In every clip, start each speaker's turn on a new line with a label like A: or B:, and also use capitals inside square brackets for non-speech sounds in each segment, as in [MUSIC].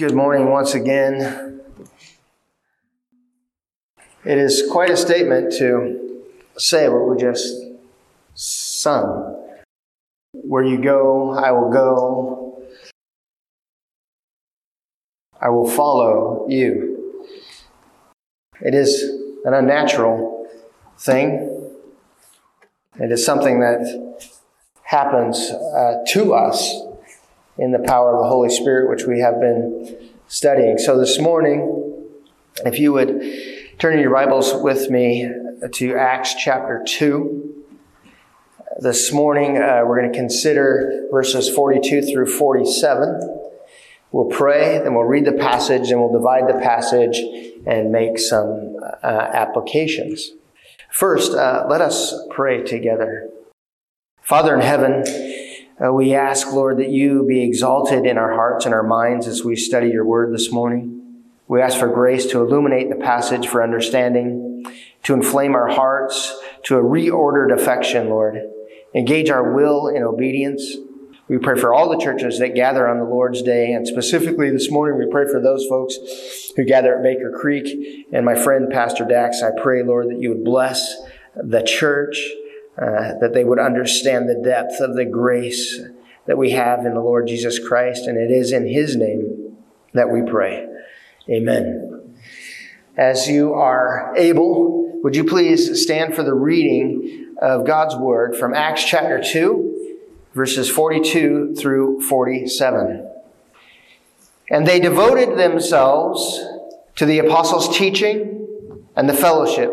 A: Good morning once again. It is quite a statement to say what we just sung. Where you go, I will go. I will follow you. It is an unnatural thing. It is something that happens uh, to us in the power of the Holy Spirit, which we have been studying. So this morning, if you would turn your Bibles with me to Acts chapter 2. This morning, uh, we're going to consider verses 42 through 47. We'll pray, then we'll read the passage, and we'll divide the passage and make some uh, applications. First, uh, let us pray together. Father in heaven, uh, we ask, Lord, that you be exalted in our hearts and our minds as we study your word this morning. We ask for grace to illuminate the passage for understanding, to inflame our hearts to a reordered affection, Lord. Engage our will in obedience. We pray for all the churches that gather on the Lord's Day, and specifically this morning, we pray for those folks who gather at Baker Creek. And my friend, Pastor Dax, I pray, Lord, that you would bless the church, uh, that they would understand the depth of the grace that we have in the Lord Jesus Christ. And it is in His name that we pray. Amen. As you are able, would you please stand for the reading of God's Word from Acts chapter 2, verses 42 through 47. And they devoted themselves to the apostles' teaching and the fellowship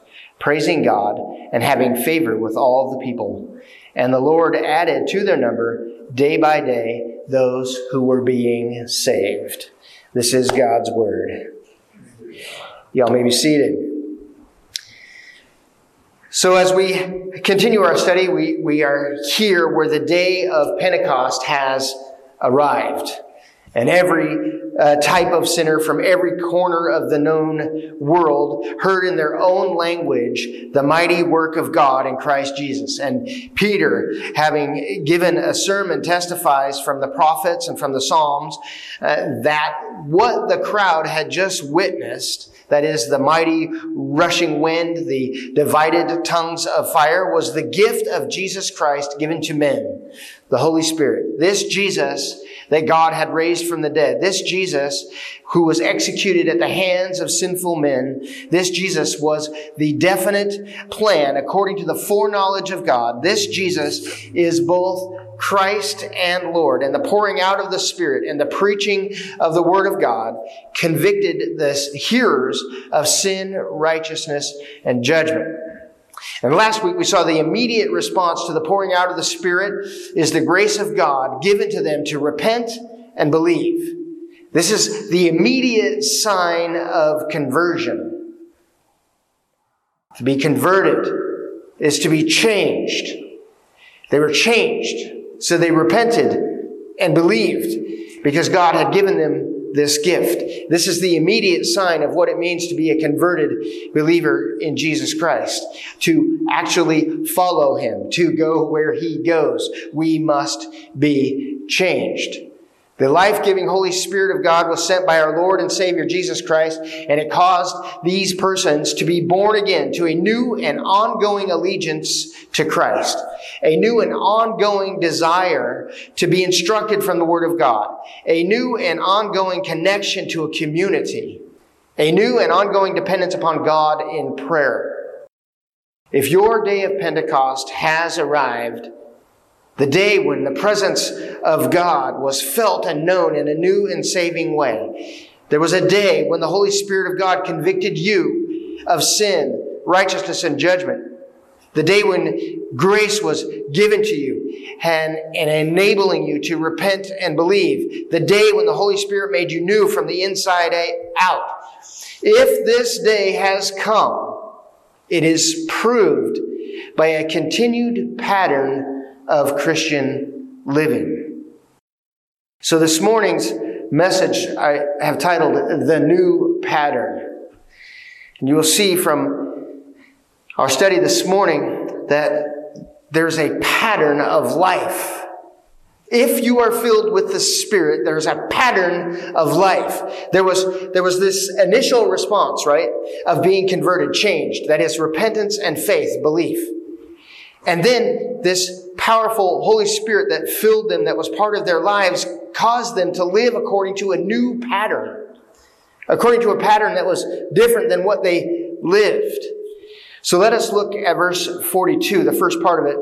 A: praising God and having favor with all the people. And the Lord added to their number day by day those who were being saved. This is God's word. Y'all may be seated. So, as we continue our study, we, we are here where the day of Pentecost has arrived. And every uh, type of sinner from every corner of the known world heard in their own language the mighty work of God in Christ Jesus. And Peter, having given a sermon, testifies from the prophets and from the Psalms uh, that what the crowd had just witnessed that is the mighty rushing wind, the divided tongues of fire, was the gift of Jesus Christ given to men, the Holy Spirit. This Jesus that God had raised from the dead. This Jesus, who was executed at the hands of sinful men, this Jesus was the definite plan according to the foreknowledge of God. This Jesus is both Christ and Lord. And the pouring out of the Spirit and the preaching of the Word of God convicted the hearers of sin, righteousness, and judgment. And last week we saw the immediate response to the pouring out of the Spirit is the grace of God given to them to repent and believe. This is the immediate sign of conversion. To be converted is to be changed. They were changed, so they repented and believed because God had given them this gift. This is the immediate sign of what it means to be a converted believer in Jesus Christ. To actually follow Him, to go where He goes. We must be changed. The life giving Holy Spirit of God was sent by our Lord and Savior Jesus Christ, and it caused these persons to be born again to a new and ongoing allegiance to Christ, a new and ongoing desire to be instructed from the Word of God, a new and ongoing connection to a community, a new and ongoing dependence upon God in prayer. If your day of Pentecost has arrived, the day when the presence of God was felt and known in a new and saving way. There was a day when the Holy Spirit of God convicted you of sin, righteousness, and judgment. The day when grace was given to you and, and enabling you to repent and believe. The day when the Holy Spirit made you new from the inside out. If this day has come, it is proved by a continued pattern of Christian living. So this morning's message I have titled The New Pattern. And you will see from our study this morning that there's a pattern of life. If you are filled with the Spirit, there's a pattern of life. There was, there was this initial response, right, of being converted, changed. That is repentance and faith, belief. And then this powerful Holy Spirit that filled them, that was part of their lives, caused them to live according to a new pattern. According to a pattern that was different than what they lived. So let us look at verse 42, the first part of it,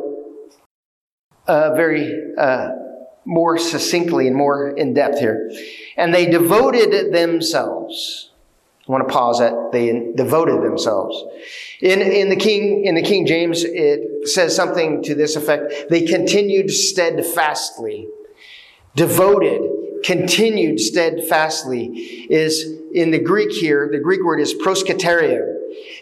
A: uh, very uh, more succinctly and more in depth here. And they devoted themselves. I want to pause that. They devoted themselves. In, in the King, in the King James, it says something to this effect. They continued steadfastly. Devoted, continued steadfastly is in the Greek here, the Greek word is proskartereo.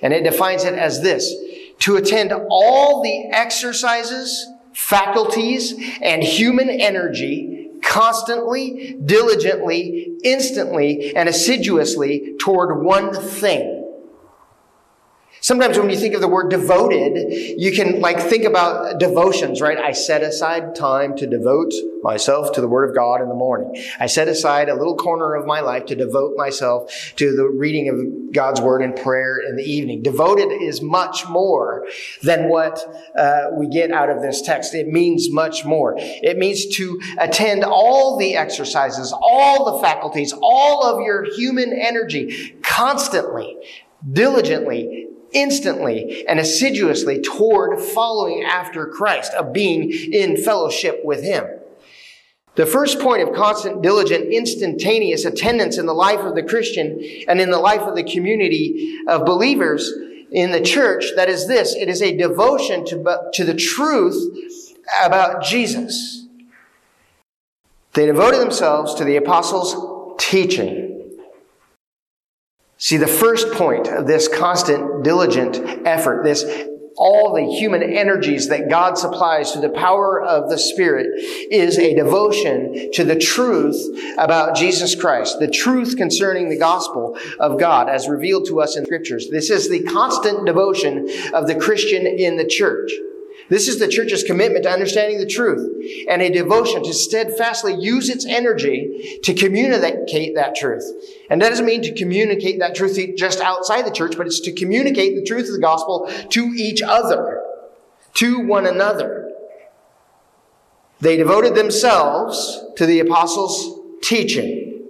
A: And it defines it as this to attend all the exercises, faculties, and human energy constantly, diligently, instantly, and assiduously toward one thing Sometimes when you think of the word devoted, you can like think about devotions, right? I set aside time to devote myself to the Word of God in the morning. I set aside a little corner of my life to devote myself to the reading of God's Word and prayer in the evening. Devoted is much more than what uh, we get out of this text. It means much more. It means to attend all the exercises, all the faculties, all of your human energy constantly, diligently, instantly and assiduously toward following after Christ, of being in fellowship with Him. The first point of constant, diligent, instantaneous attendance in the life of the Christian and in the life of the community of believers in the church, that is this, it is a devotion to, to the truth about Jesus. They devoted themselves to the apostles' teaching. See, the first point of this constant, diligent effort, this all the human energies that God supplies through the power of the Spirit is a devotion to the truth about Jesus Christ, the truth concerning the gospel of God as revealed to us in scriptures. This is the constant devotion of the Christian in the church. This is the church's commitment to understanding the truth and a devotion to steadfastly use its energy to communicate that truth. And that doesn't mean to communicate that truth just outside the church, but it's to communicate the truth of the gospel to each other, to one another. They devoted themselves to the apostles' teaching.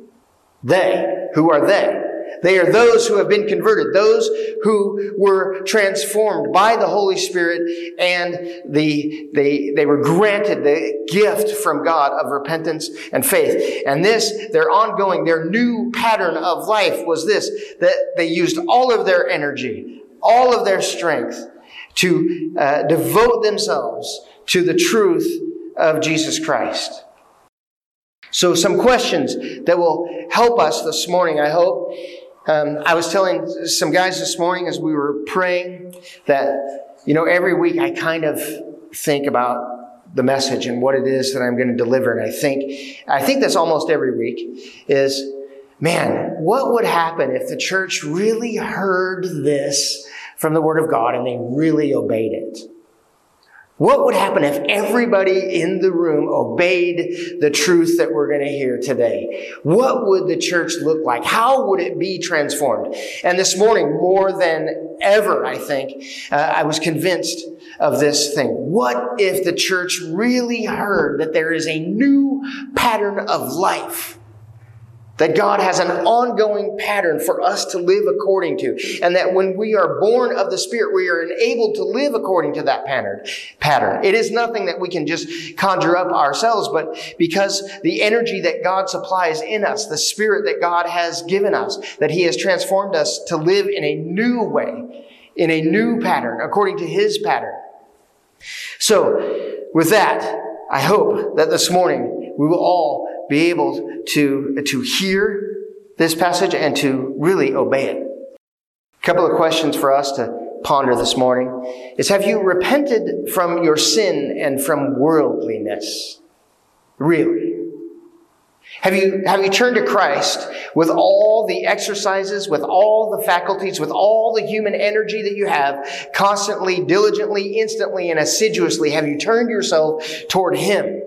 A: They, who are they? They are those who have been converted, those who were transformed by the Holy Spirit and the, they, they were granted the gift from God of repentance and faith. And this, their ongoing, their new pattern of life was this, that they used all of their energy, all of their strength to uh, devote themselves to the truth of Jesus Christ. So, some questions that will help us this morning, I hope, um, I was telling some guys this morning as we were praying that, you know, every week I kind of think about the message and what it is that I'm going to deliver. And I think, I think that's almost every week is, man, what would happen if the church really heard this from the Word of God and they really obeyed it? What would happen if everybody in the room obeyed the truth that we're going to hear today? What would the church look like? How would it be transformed? And this morning, more than ever, I think, uh, I was convinced of this thing. What if the church really heard that there is a new pattern of life? That God has an ongoing pattern for us to live according to. And that when we are born of the Spirit, we are enabled to live according to that pattern. Pattern. It is nothing that we can just conjure up ourselves, but because the energy that God supplies in us, the Spirit that God has given us, that He has transformed us to live in a new way, in a new pattern, according to His pattern. So, with that, I hope that this morning we will all be able to, to hear this passage and to really obey it. A couple of questions for us to ponder this morning is have you repented from your sin and from worldliness? Really? Have you, have you turned to Christ with all the exercises, with all the faculties, with all the human energy that you have, constantly, diligently, instantly, and assiduously? Have you turned yourself toward Him?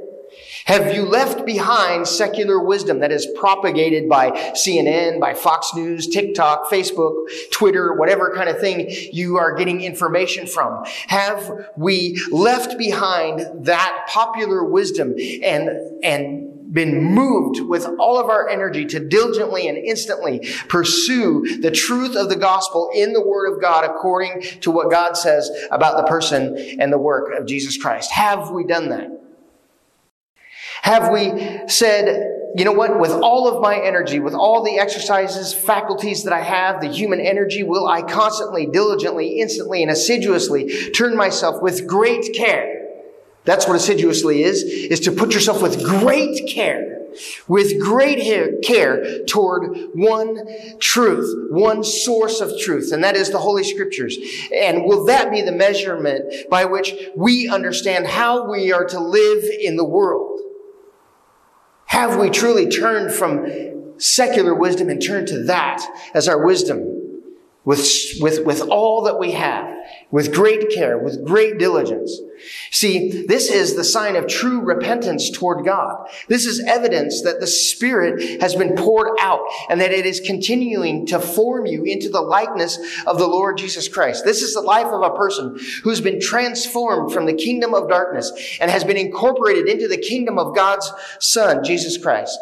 A: Have you left behind secular wisdom that is propagated by CNN, by Fox News, TikTok, Facebook, Twitter, whatever kind of thing you are getting information from? Have we left behind that popular wisdom and, and been moved with all of our energy to diligently and instantly pursue the truth of the gospel in the Word of God according to what God says about the person and the work of Jesus Christ. Have we done that? Have we said, you know what, with all of my energy, with all the exercises, faculties that I have, the human energy, will I constantly, diligently, instantly, and assiduously turn myself with great care that's what assiduously is, is to put yourself with great care, with great care toward one truth, one source of truth, and that is the Holy Scriptures. And will that be the measurement by which we understand how we are to live in the world? Have we truly turned from secular wisdom and turned to that as our wisdom? With, with, with all that we have, with great care, with great diligence. See, this is the sign of true repentance toward God. This is evidence that the Spirit has been poured out and that it is continuing to form you into the likeness of the Lord Jesus Christ. This is the life of a person who's been transformed from the kingdom of darkness and has been incorporated into the kingdom of God's Son, Jesus Christ.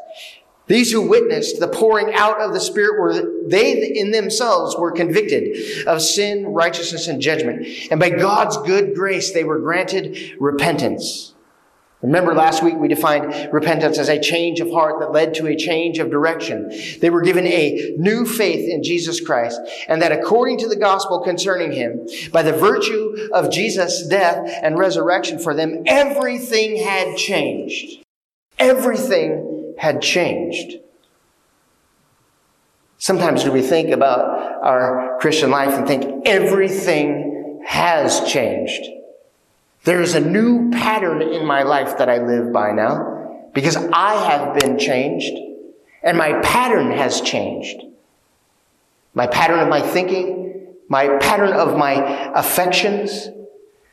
A: These who witnessed the pouring out of the Spirit were, they in themselves were convicted of sin, righteousness, and judgment. And by God's good grace, they were granted repentance. Remember last week we defined repentance as a change of heart that led to a change of direction. They were given a new faith in Jesus Christ and that according to the gospel concerning him, by the virtue of Jesus' death and resurrection for them, everything had changed. Everything had changed. Sometimes we think about our Christian life and think everything has changed. There is a new pattern in my life that I live by now because I have been changed and my pattern has changed. My pattern of my thinking, my pattern of my affections,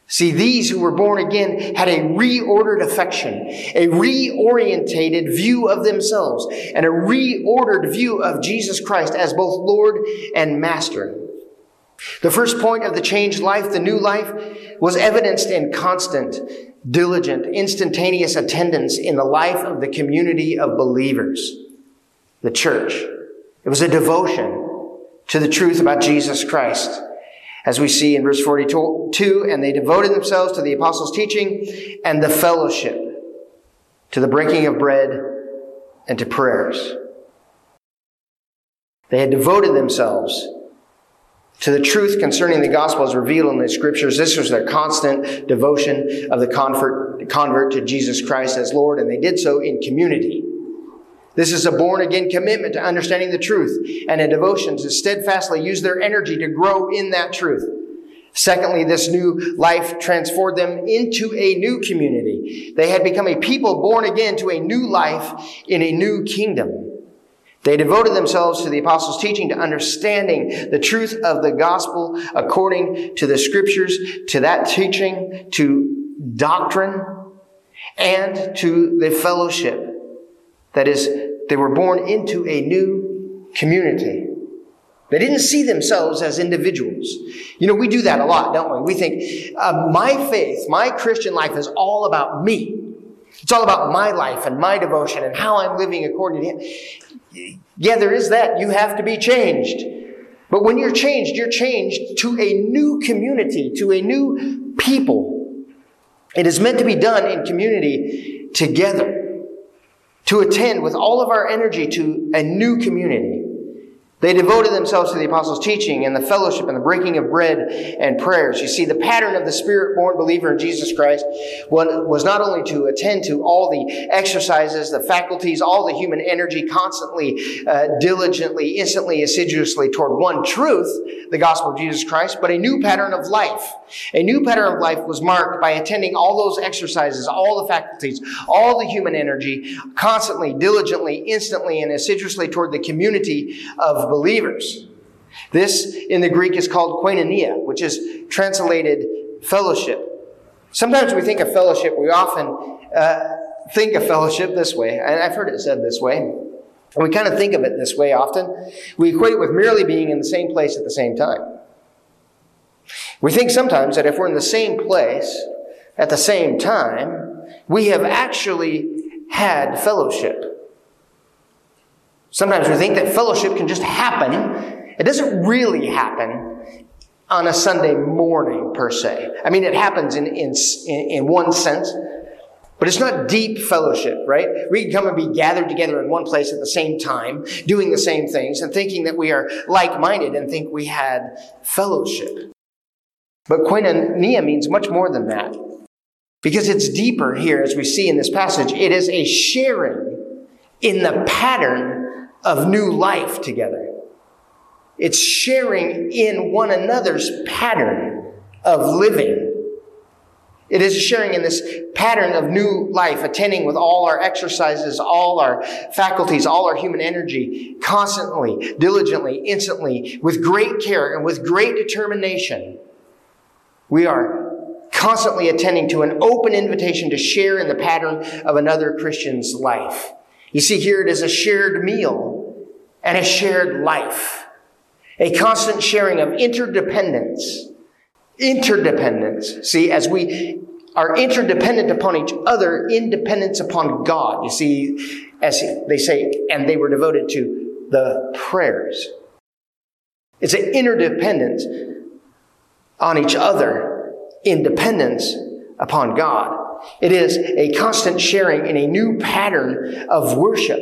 A: See, these who were born again had a reordered affection, a reorientated view of themselves, and a reordered view of Jesus Christ as both Lord and Master. The first point of the changed life, the new life, was evidenced in constant, diligent, instantaneous attendance in the life of the community of believers, the church. It was a devotion to the truth about Jesus Christ as we see in verse 42, and they devoted themselves to the apostles' teaching and the fellowship, to the breaking of bread and to prayers. They had devoted themselves to the truth concerning the gospel as revealed in the scriptures. This was their constant devotion of the convert, to Jesus Christ as Lord, and they did so in community. This is a born again commitment to understanding the truth and a devotion to steadfastly use their energy to grow in that truth. Secondly, this new life transformed them into a new community. They had become a people born again to a new life in a new kingdom. They devoted themselves to the apostles' teaching, to understanding the truth of the gospel according to the scriptures, to that teaching, to doctrine, and to the fellowship that is, they were born into a new community. They didn't see themselves as individuals. You know, we do that a lot, don't we? We think, uh, my faith, my Christian life is all about me. It's all about my life and my devotion and how I'm living according to Him. Yeah, there is that. You have to be changed. But when you're changed, you're changed to a new community, to a new people. It is meant to be done in community together to attend with all of our energy to a new community. They devoted themselves to the apostles' teaching and the fellowship and the breaking of bread and prayers. You see, the pattern of the spirit born believer in Jesus Christ was not only to attend to all the exercises, the faculties, all the human energy constantly, uh, diligently, instantly, assiduously toward one truth, the gospel of Jesus Christ, but a new pattern of life. A new pattern of life was marked by attending all those exercises, all the faculties, all the human energy, constantly, diligently, instantly, and assiduously toward the community of believers. This in the Greek is called koinonia, which is translated fellowship. Sometimes we think of fellowship, we often uh, think of fellowship this way, and I've heard it said this way. And we kind of think of it this way often. We equate it with merely being in the same place at the same time. We think sometimes that if we're in the same place at the same time, we have actually had fellowship. Sometimes we think that fellowship can just happen. It doesn't really happen on a Sunday morning, per se. I mean, it happens in, in, in one sense, but it's not deep fellowship, right? We can come and be gathered together in one place at the same time, doing the same things, and thinking that we are like minded and think we had fellowship. But koinonia means much more than that. Because it's deeper here, as we see in this passage. It is a sharing in the pattern of new life together. It's sharing in one another's pattern of living. It is sharing in this pattern of new life, attending with all our exercises, all our faculties, all our human energy, constantly, diligently, instantly, with great care and with great determination. We are constantly attending to an open invitation to share in the pattern of another Christian's life. You see, here it is a shared meal and a shared life, a constant sharing of interdependence. Interdependence. See, as we are interdependent upon each other, independence upon God. You see, as they say, and they were devoted to the prayers. It's an interdependence on each other, independence upon God. It is a constant sharing in a new pattern of worship.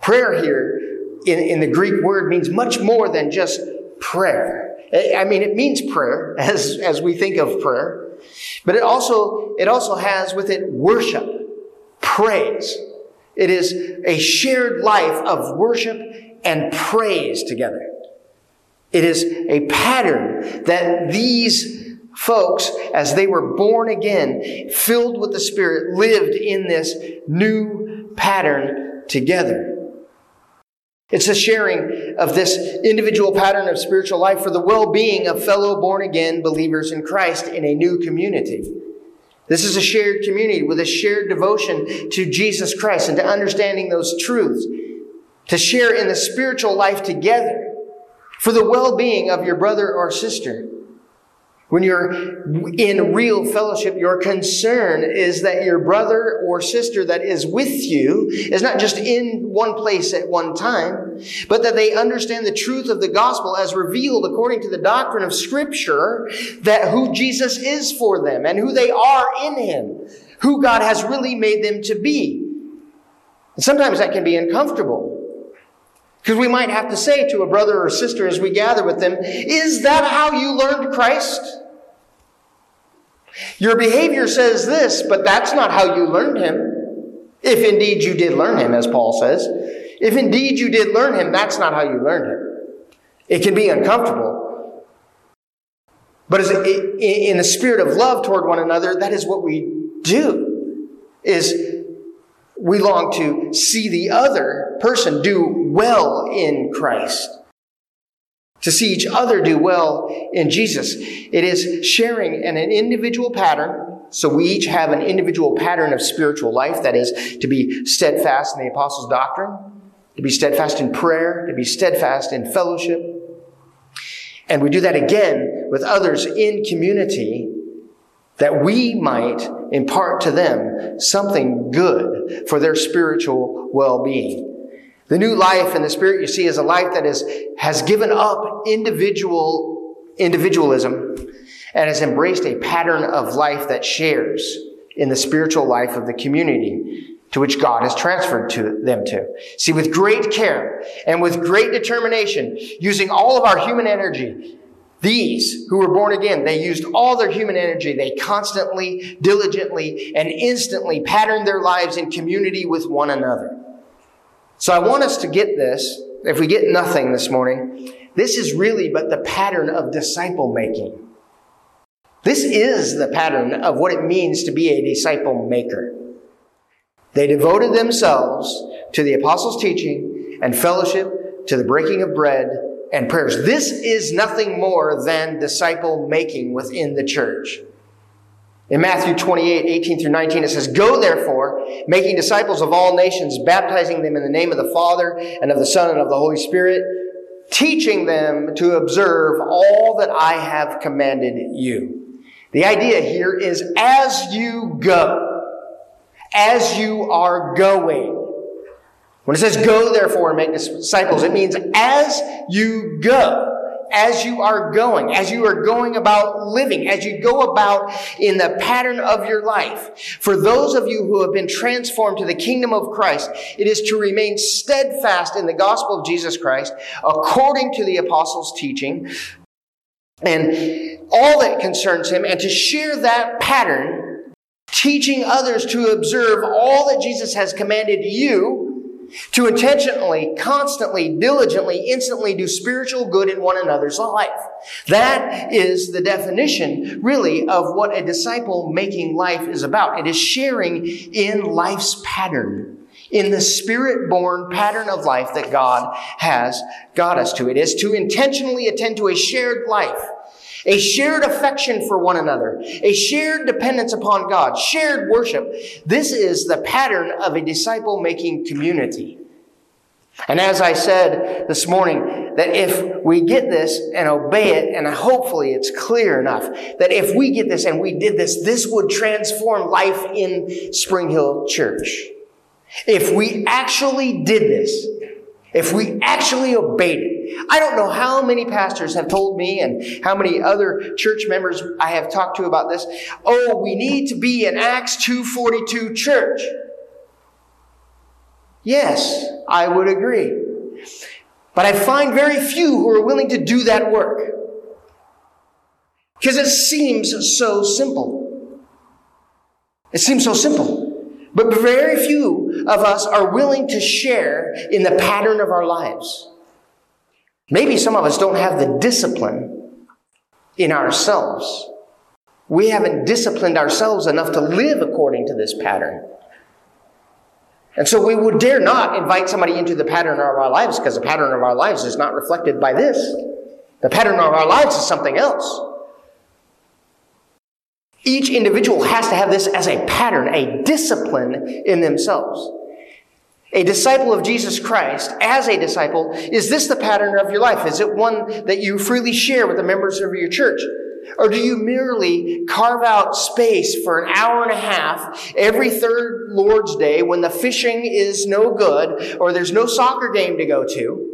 A: Prayer here in, in the Greek word means much more than just prayer. I mean, it means prayer [LAUGHS] as, as we think of prayer, but it also, it also has with it worship, praise. It is a shared life of worship and praise together. It is a pattern that these folks, as they were born again, filled with the Spirit, lived in this new pattern together. It's a sharing of this individual pattern of spiritual life for the well-being of fellow born again believers in Christ in a new community. This is a shared community with a shared devotion to Jesus Christ and to understanding those truths, to share in the spiritual life together for the well-being of your brother or sister. When you're in real fellowship, your concern is that your brother or sister that is with you is not just in one place at one time, but that they understand the truth of the gospel as revealed according to the doctrine of scripture, that who Jesus is for them and who they are in him, who God has really made them to be. And sometimes that can be uncomfortable. Because we might have to say to a brother or sister as we gather with them, is that how you learned Christ? Your behavior says this, but that's not how you learned him. If indeed you did learn him, as Paul says. If indeed you did learn him, that's not how you learned him. It can be uncomfortable. But in the spirit of love toward one another, that is what we do. Is we long to see the other person do well in Christ to see each other do well in Jesus. It is sharing in an individual pattern. So we each have an individual pattern of spiritual life that is to be steadfast in the apostles' doctrine, to be steadfast in prayer, to be steadfast in fellowship. And we do that again with others in community that we might impart to them something good for their spiritual well-being. The new life in the Spirit you see is a life that is, has given up individual, individualism and has embraced a pattern of life that shares in the spiritual life of the community. to which God has transferred to them to. See, with great care and with great determination, using all of our human energy, these who were born again, they used all their human energy. They constantly, diligently, and instantly patterned their lives in community with one another. So I want us to get this. If we get nothing this morning, this is really but the pattern of disciple making. This is the pattern of what it means to be a disciple maker. They devoted themselves to the apostles' teaching and fellowship, to the breaking of bread and prayers. This is nothing more than disciple making within the church. In Matthew 28, 18 through 19, it says, Go therefore, making disciples of all nations, baptizing them in the name of the Father and of the Son and of the Holy Spirit, teaching them to observe all that I have commanded you. The idea here is as you go, as you are going. When it says go therefore and make disciples, it means as you go, as you are going, as you are going about living, as you go about in the pattern of your life. For those of you who have been transformed to the kingdom of Christ, it is to remain steadfast in the gospel of Jesus Christ according to the apostles' teaching and all that concerns him and to share that pattern teaching others to observe all that Jesus has commanded you to intentionally, constantly, diligently, instantly do spiritual good in one another's life. That is the definition, really, of what a disciple making life is about. It is sharing in life's pattern. In the spirit born pattern of life that God has got us to. It is to intentionally attend to a shared life a shared affection for one another, a shared dependence upon God, shared worship. This is the pattern of a disciple making community. And as I said this morning, that if we get this and obey it, and hopefully it's clear enough, that if we get this and we did this, this would transform life in Spring Hill Church. If we actually did this, if we actually obeyed it, I don't know how many pastors have told me and how many other church members I have talked to about this. Oh, we need to be an Acts 242 church. Yes, I would agree. But I find very few who are willing to do that work. Because it seems so simple. It seems so simple. But very few of us are willing to share in the pattern of our lives. Maybe some of us don't have the discipline in ourselves. We haven't disciplined ourselves enough to live according to this pattern. And so we would dare not invite somebody into the pattern of our lives because the pattern of our lives is not reflected by this. The pattern of our lives is something else. Each individual has to have this as a pattern, a discipline in themselves. A disciple of Jesus Christ, as a disciple, is this the pattern of your life? Is it one that you freely share with the members of your church? Or do you merely carve out space for an hour and a half every third Lord's Day when the fishing is no good or there's no soccer game to go to?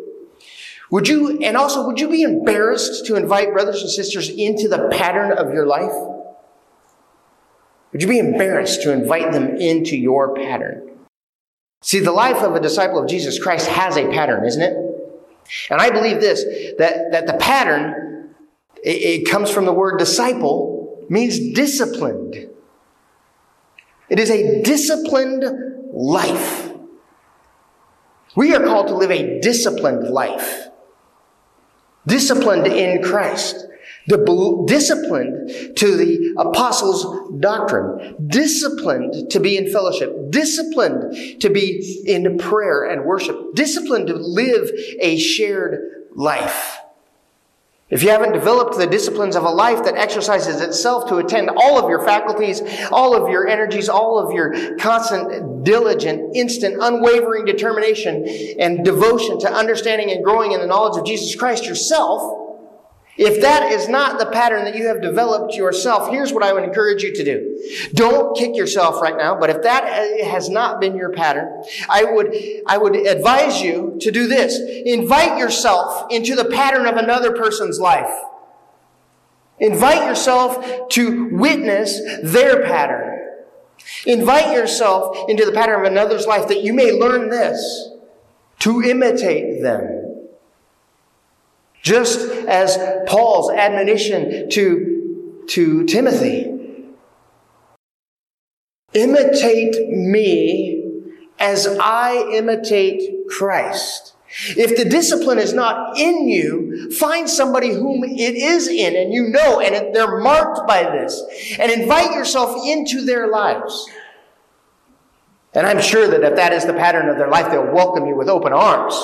A: Would you, and also, would you be embarrassed to invite brothers and sisters into the pattern of your life? Would you be embarrassed to invite them into your pattern? See, the life of a disciple of Jesus Christ has a pattern, isn't it? And I believe this, that, that the pattern, it, it comes from the word disciple, means disciplined. It is a disciplined life. We are called to live a disciplined life. Disciplined in Christ disciplined to the apostles' doctrine, disciplined to be in fellowship, disciplined to be in prayer and worship, disciplined to live a shared life. If you haven't developed the disciplines of a life that exercises itself to attend all of your faculties, all of your energies, all of your constant, diligent, instant, unwavering determination and devotion to understanding and growing in the knowledge of Jesus Christ yourself, if that is not the pattern that you have developed yourself, here's what I would encourage you to do. Don't kick yourself right now, but if that has not been your pattern, I would, I would advise you to do this. Invite yourself into the pattern of another person's life. Invite yourself to witness their pattern. Invite yourself into the pattern of another's life that you may learn this to imitate them. Just as Paul's admonition to, to Timothy imitate me as I imitate Christ. If the discipline is not in you, find somebody whom it is in and you know and they're marked by this and invite yourself into their lives. And I'm sure that if that is the pattern of their life, they'll welcome you with open arms.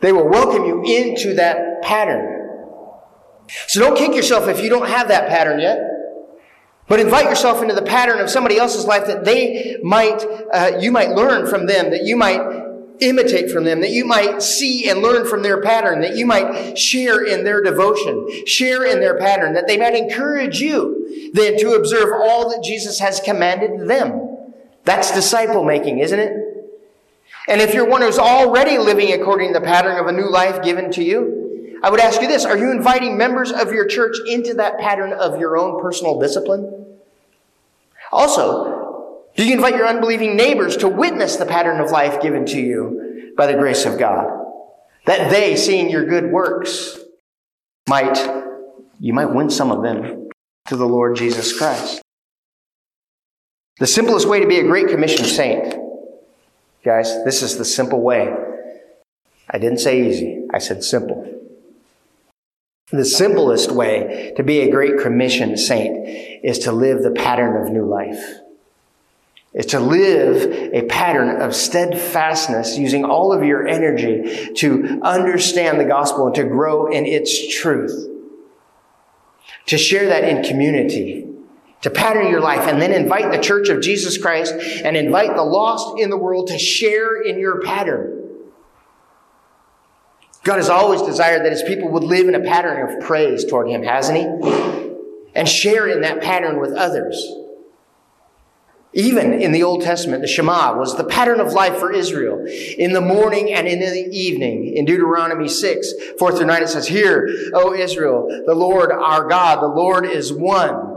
A: They will welcome you into that pattern. So don't kick yourself if you don't have that pattern yet. But invite yourself into the pattern of somebody else's life that they might, uh, you might learn from them, that you might imitate from them, that you might see and learn from their pattern, that you might share in their devotion, share in their pattern, that they might encourage you then to observe all that Jesus has commanded them. That's disciple making, isn't it? And if you're one who's already living according to the pattern of a new life given to you, I would ask you this Are you inviting members of your church into that pattern of your own personal discipline? Also, do you invite your unbelieving neighbors to witness the pattern of life given to you by the grace of God? That they, seeing your good works, might, you might win some of them to the Lord Jesus Christ. The simplest way to be a Great Commission saint, guys, this is the simple way. I didn't say easy, I said simple. The simplest way to be a Great Commission saint is to live the pattern of new life. Is to live a pattern of steadfastness using all of your energy to understand the gospel and to grow in its truth. To share that in community to pattern your life and then invite the church of Jesus Christ and invite the lost in the world to share in your pattern. God has always desired that his people would live in a pattern of praise toward him, hasn't he? And share in that pattern with others. Even in the Old Testament, the Shema was the pattern of life for Israel. In the morning and in the evening, in Deuteronomy 6, 4 through 9, it says, Hear, O Israel, the Lord our God, the Lord is one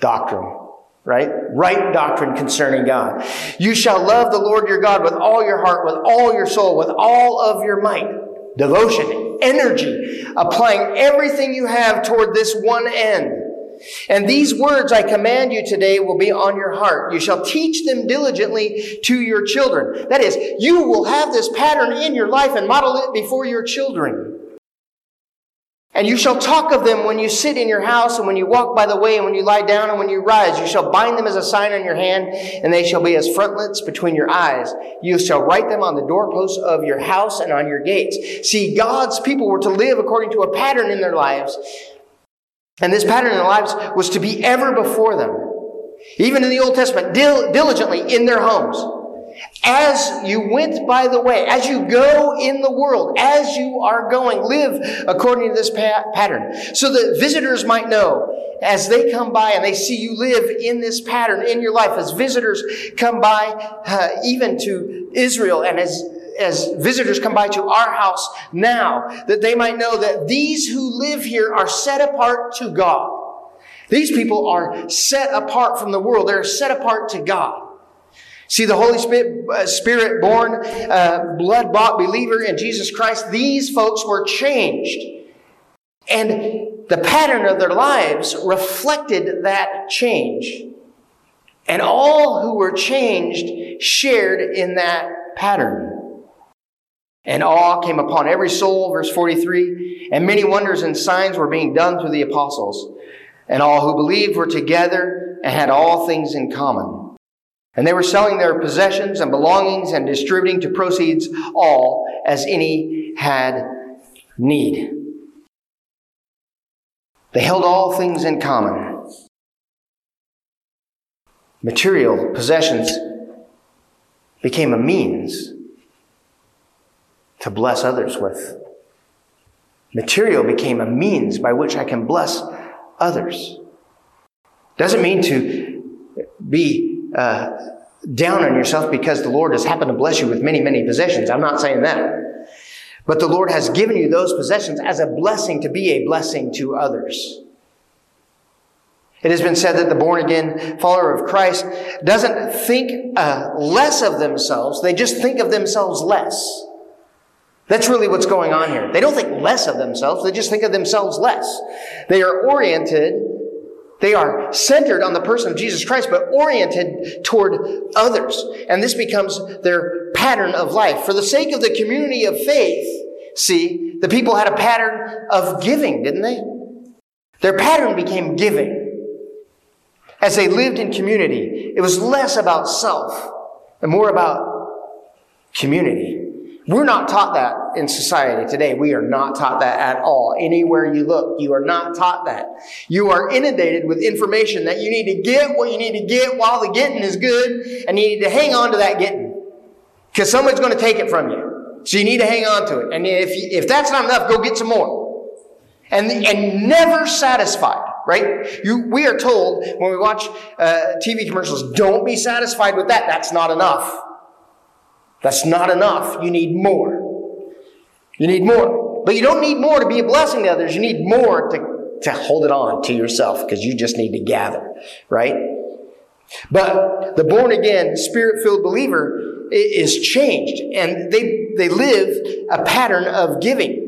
A: doctrine, right? Right doctrine concerning God. You shall love the Lord your God with all your heart, with all your soul, with all of your might. Devotion, energy, applying everything you have toward this one end. And these words I command you today will be on your heart. You shall teach them diligently to your children. That is, you will have this pattern in your life and model it before your children. And you shall talk of them when you sit in your house and when you walk by the way and when you lie down and when you rise. You shall bind them as a sign on your hand and they shall be as frontlets between your eyes. You shall write them on the doorposts of your house and on your gates. See, God's people were to live according to a pattern in their lives. And this pattern in their lives was to be ever before them. Even in the Old Testament, dil- diligently in their homes. As you went by the way, as you go in the world, as you are going, live according to this pa- pattern. So that visitors might know as they come by and they see you live in this pattern in your life, as visitors come by, uh, even to Israel, and as as visitors come by to our house now, that they might know that these who live here are set apart to God. These people are set apart from the world. They're set apart to God. See, the Holy Spirit, uh, Spirit born, uh, blood bought believer in Jesus Christ, these folks were changed. And the pattern of their lives reflected that change. And all who were changed shared in that pattern. And awe came upon every soul, verse 43, and many wonders and signs were being done through the apostles. And all who believed were together and had all things in common. And they were selling their possessions and belongings and distributing to proceeds all as any had need. They held all things in common. Material possessions became a means to bless others with. Material became a means by which I can bless others. Doesn't mean to be uh, down on yourself because the Lord has happened to bless you with many, many possessions. I'm not saying that. But the Lord has given you those possessions as a blessing to be a blessing to others. It has been said that the born again follower of Christ doesn't think uh, less of themselves, they just think of themselves less. That's really what's going on here. They don't think less of themselves, they just think of themselves less. They are oriented, they are centered on the person of Jesus Christ, but oriented toward others. And this becomes their pattern of life. For the sake of the community of faith, see, the people had a pattern of giving, didn't they? Their pattern became giving. As they lived in community, it was less about self and more about community. We're not taught that in society today. We are not taught that at all. Anywhere you look, you are not taught that. You are inundated with information that you need to get what you need to get while the getting is good, and you need to hang on to that getting. Because someone's going to take it from you. So you need to hang on to it. And if, if that's not enough, go get some more. And, and never satisfied right? You, we are told when we watch uh, TV commercials, don't be satisfied with that. That's not enough. That's not enough. You need more. You need more. But you don't need more to be a blessing to others. You need more to, to hold it on to yourself because you just need to gather, right? But the born again, spirit filled believer is changed and they, they live a pattern of giving.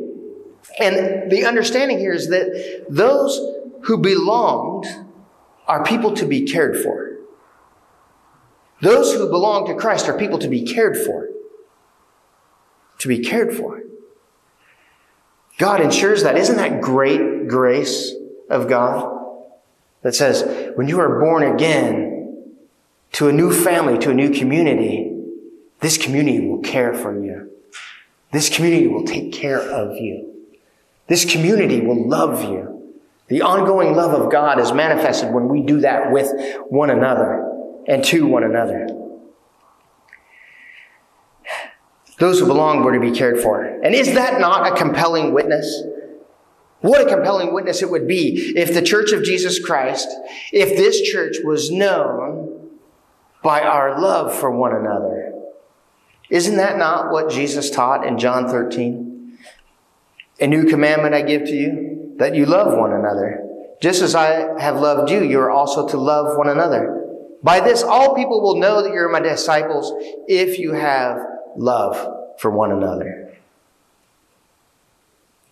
A: And the understanding here is that those who belonged are people to be cared for. Those who belong to Christ are people to be cared for. To be cared for. God ensures that. Isn't that great grace of God? That says, when you are born again to a new family, to a new community, this community will care for you. This community will take care of you. This community will love you. The ongoing love of God is manifested when we do that with one another and to one another. Those who belong were to be cared for. And is that not a compelling witness? What a compelling witness it would be if the Church of Jesus Christ, if this church was known by our love for one another. Isn't that not what Jesus taught in John 13? A new commandment I give to you that you love one another. Just as I have loved you, you are also to love one another. By this, all people will know that you're my disciples if you have love for one another.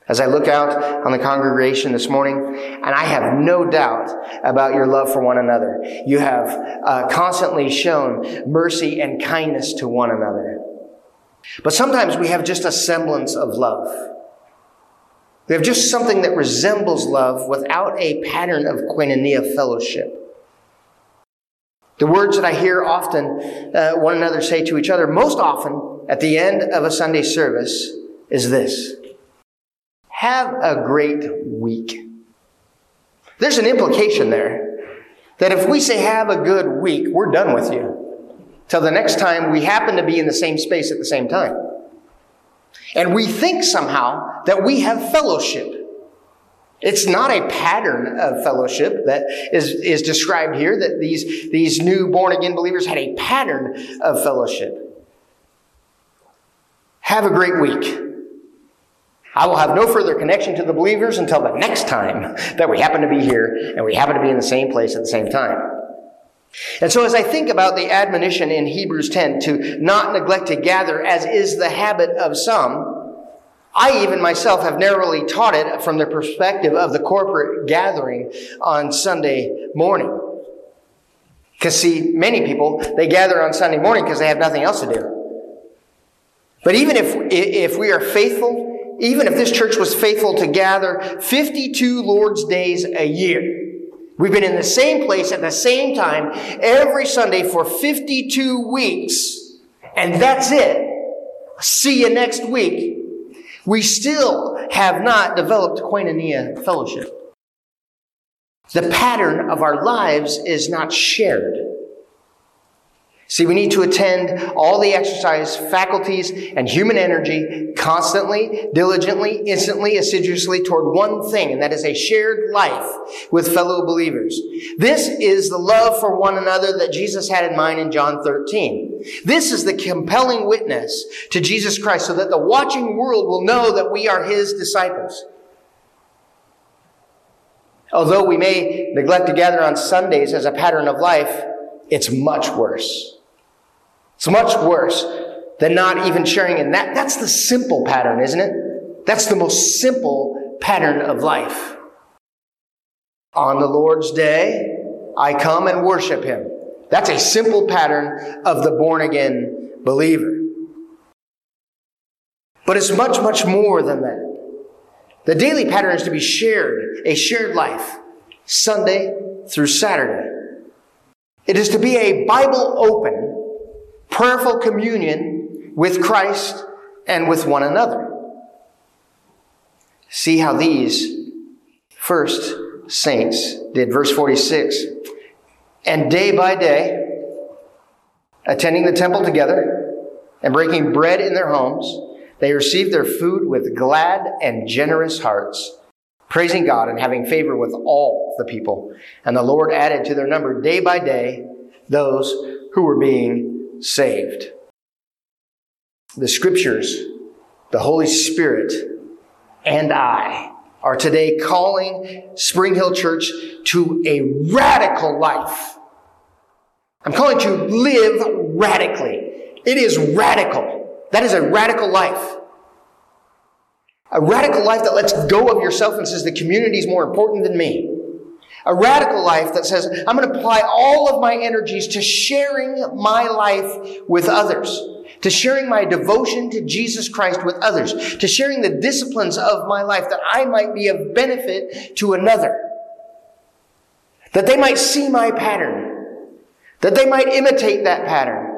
A: As I look out on the congregation this morning, and I have no doubt about your love for one another, you have uh, constantly shown mercy and kindness to one another. But sometimes we have just a semblance of love. We have just something that resembles love without a pattern of koinonia fellowship. The words that I hear often uh, one another say to each other, most often at the end of a Sunday service, is this Have a great week. There's an implication there that if we say have a good week, we're done with you. Till the next time we happen to be in the same space at the same time. And we think somehow that we have fellowship. It's not a pattern of fellowship that is, is described here, that these, these new born again believers had a pattern of fellowship. Have a great week. I will have no further connection to the believers until the next time that we happen to be here and we happen to be in the same place at the same time. And so, as I think about the admonition in Hebrews 10 to not neglect to gather, as is the habit of some, I even myself have narrowly taught it from the perspective of the corporate gathering on Sunday morning. Because, see, many people, they gather on Sunday morning because they have nothing else to do. But even if, if we are faithful, even if this church was faithful to gather 52 Lord's days a year, We've been in the same place at the same time every Sunday for 52 weeks, and that's it. See you next week. We still have not developed koinonia fellowship. The pattern of our lives is not shared. See, we need to attend all the exercise faculties and human energy constantly, diligently, instantly, assiduously toward one thing, and that is a shared life with fellow believers. This is the love for one another that Jesus had in mind in John 13. This is the compelling witness to Jesus Christ so that the watching world will know that we are his disciples. Although we may neglect to gather on Sundays as a pattern of life, it's much worse. It's much worse than not even sharing in that. That's the simple pattern, isn't it? That's the most simple pattern of life. On the Lord's day, I come and worship Him. That's a simple pattern of the born again believer. But it's much, much more than that. The daily pattern is to be shared, a shared life, Sunday through Saturday. It is to be a Bible open, prayerful communion with Christ and with one another. See how these first saints did. Verse 46 And day by day, attending the temple together and breaking bread in their homes, they received their food with glad and generous hearts, praising God and having favor with all the people. And the Lord added to their number day by day those who were being saved. The scriptures, the Holy Spirit, and I are today calling Spring Hill Church to a radical life. I'm calling to live radically. It is radical. That is a radical life. A radical life that lets go of yourself and says the community is more important than me. A radical life that says, I'm going to apply all of my energies to sharing my life with others, to sharing my devotion to Jesus Christ with others, to sharing the disciplines of my life that I might be of benefit to another. That they might see my pattern, that they might imitate that pattern,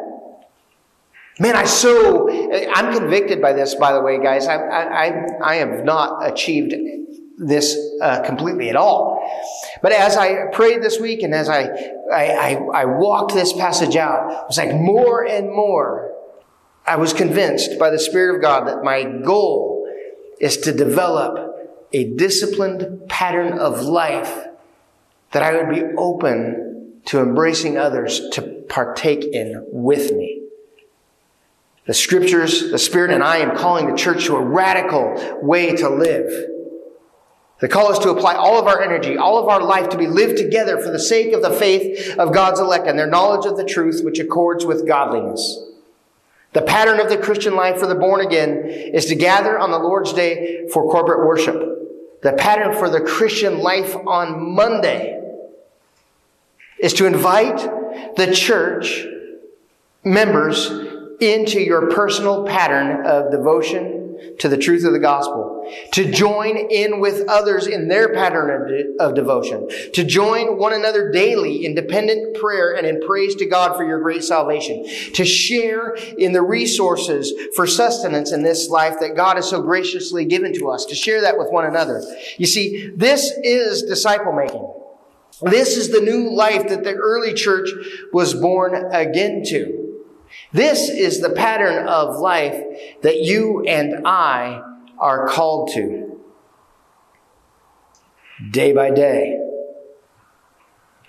A: Man, I so, I'm convicted by this, by the way, guys. I, I, I have not achieved this uh, completely at all. But as I prayed this week and as I, I, I, I walked this passage out, it was like more and more, I was convinced by the Spirit of God that my goal is to develop a disciplined pattern of life that I would be open to embracing others to partake in with me. The scriptures, the Spirit, and I am calling the church to a radical way to live. The call is to apply all of our energy, all of our life to be lived together for the sake of the faith of God's elect and their knowledge of the truth which accords with godliness. The pattern of the Christian life for the born again is to gather on the Lord's day for corporate worship. The pattern for the Christian life on Monday is to invite the church members into your personal pattern of devotion to the truth of the gospel, to join in with others in their pattern of, de- of, devotion, to join one another daily in dependent prayer and in praise to God for your great salvation, to share in the resources for sustenance in this life that God has so graciously given to us, to share that with one another. You see, this is disciple making. This is the new life that the early church was born again to. This is the pattern of life that you and I are called to. Day by day,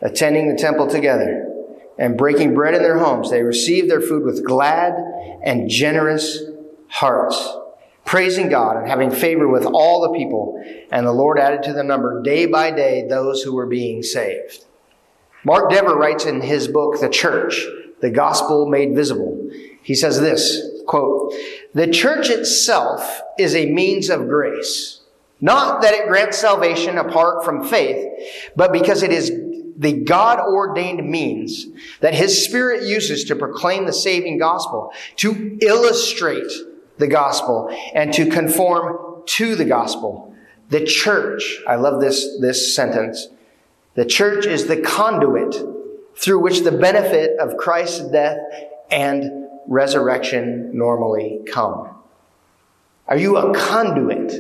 A: attending the temple together and breaking bread in their homes, they received their food with glad and generous hearts, praising God and having favor with all the people. And the Lord added to the number day by day those who were being saved. Mark Dever writes in his book, The Church, the gospel made visible. He says this, quote, the church itself is a means of grace. Not that it grants salvation apart from faith, but because it is the God ordained means that His Spirit uses to proclaim the saving gospel, to illustrate the gospel, and to conform to the gospel. The church, I love this, this sentence. The church is the conduit through which the benefit of Christ's death and resurrection normally come. Are you a conduit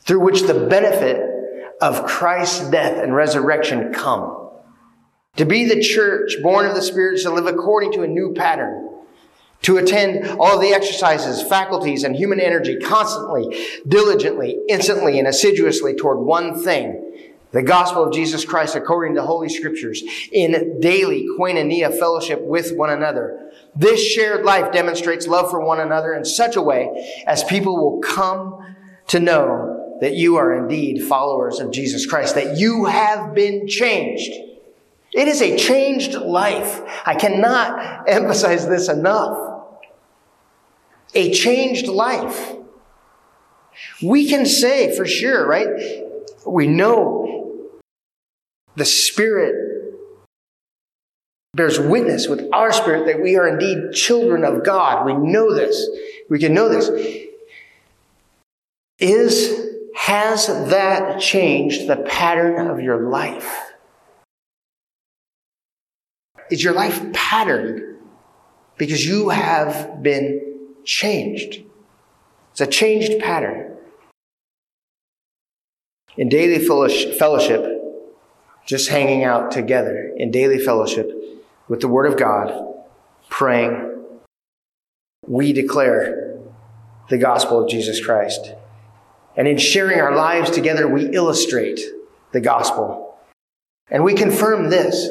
A: through which the benefit of Christ's death and resurrection come? To be the church born of the Spirit to live according to a new pattern. To attend all of the exercises, faculties, and human energy constantly, diligently, instantly, and assiduously toward one thing the gospel of Jesus Christ according to Holy Scriptures in daily koinonia fellowship with one another. This shared life demonstrates love for one another in such a way as people will come to know that you are indeed followers of Jesus Christ, that you have been changed. It is a changed life. I cannot [LAUGHS] emphasize this enough. A changed life. We can say for sure, right? We know the Spirit bears witness with our spirit that we are indeed children of God. We know this. We can know this. Is, has that changed the pattern of your life? Is your life patterned because you have been changed? It's a changed pattern. In daily fellowship, just hanging out together in daily fellowship with the Word of God, praying, we declare the gospel of Jesus Christ. And in sharing our lives together, we illustrate the gospel. And we confirm this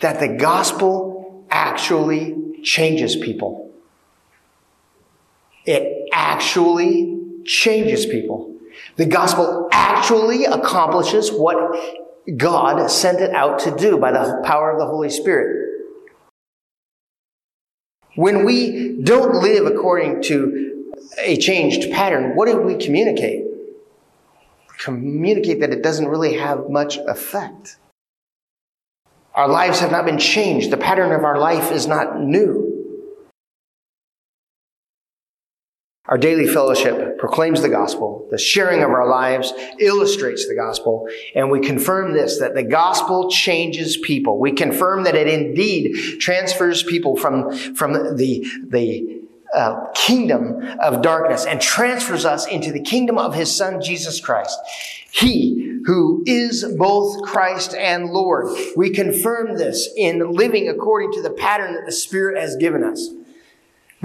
A: that the gospel actually changes people. It actually changes people. The gospel actually accomplishes what God sent it out to do by the power of the Holy Spirit. When we don't live according to a changed pattern, what do we communicate? Communicate that it doesn't really have much effect. Our lives have not been changed. The pattern of our life is not new. Our daily fellowship proclaims the gospel. The sharing of our lives illustrates the gospel. And we confirm this, that the gospel changes people. We confirm that it indeed transfers people from, from the, the uh, kingdom of darkness and transfers us into the kingdom of his son, Jesus Christ. He who is both Christ and Lord. We confirm this in living according to the pattern that the Spirit has given us.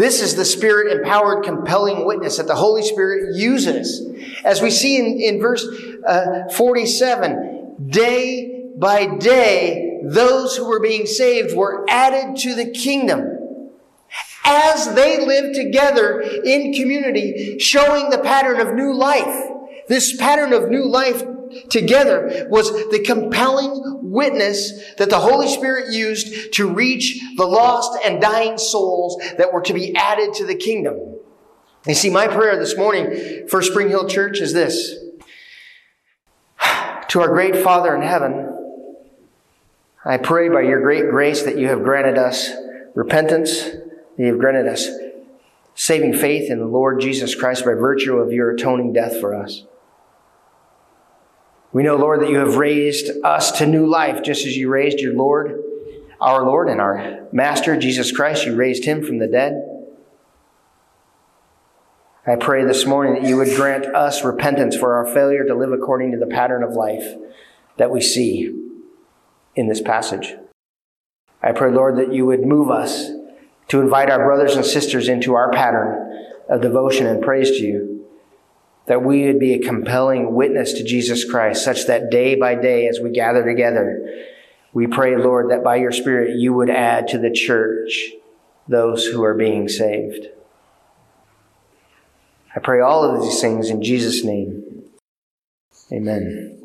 A: This is the Spirit empowered, compelling witness that the Holy Spirit uses. As we see in, in verse uh, 47, day by day, those who were being saved were added to the kingdom as they lived together in community, showing the pattern of new life. This pattern of new life together was the compelling witness that the Holy Spirit used to reach the lost and dying souls that were to be added to the kingdom. You see, my prayer this morning for Spring Hill Church is this. To our great Father in heaven, I pray by your great grace that you have granted us repentance, that you have granted us saving faith in the Lord Jesus Christ by virtue of your atoning death for us. We know, Lord, that you have raised us to new life, just as you raised your Lord, our Lord, and our Master, Jesus Christ. You raised him from the dead. I pray this morning that you would grant us repentance for our failure to live according to the pattern of life that we see in this passage. I pray, Lord, that you would move us to invite our brothers and sisters into our pattern of devotion and praise to you that we would be a compelling witness to Jesus Christ, such that day by day, as we gather together, we pray, Lord, that by your Spirit you would add to the church those who are being saved. I pray all of these things in Jesus' name. Amen.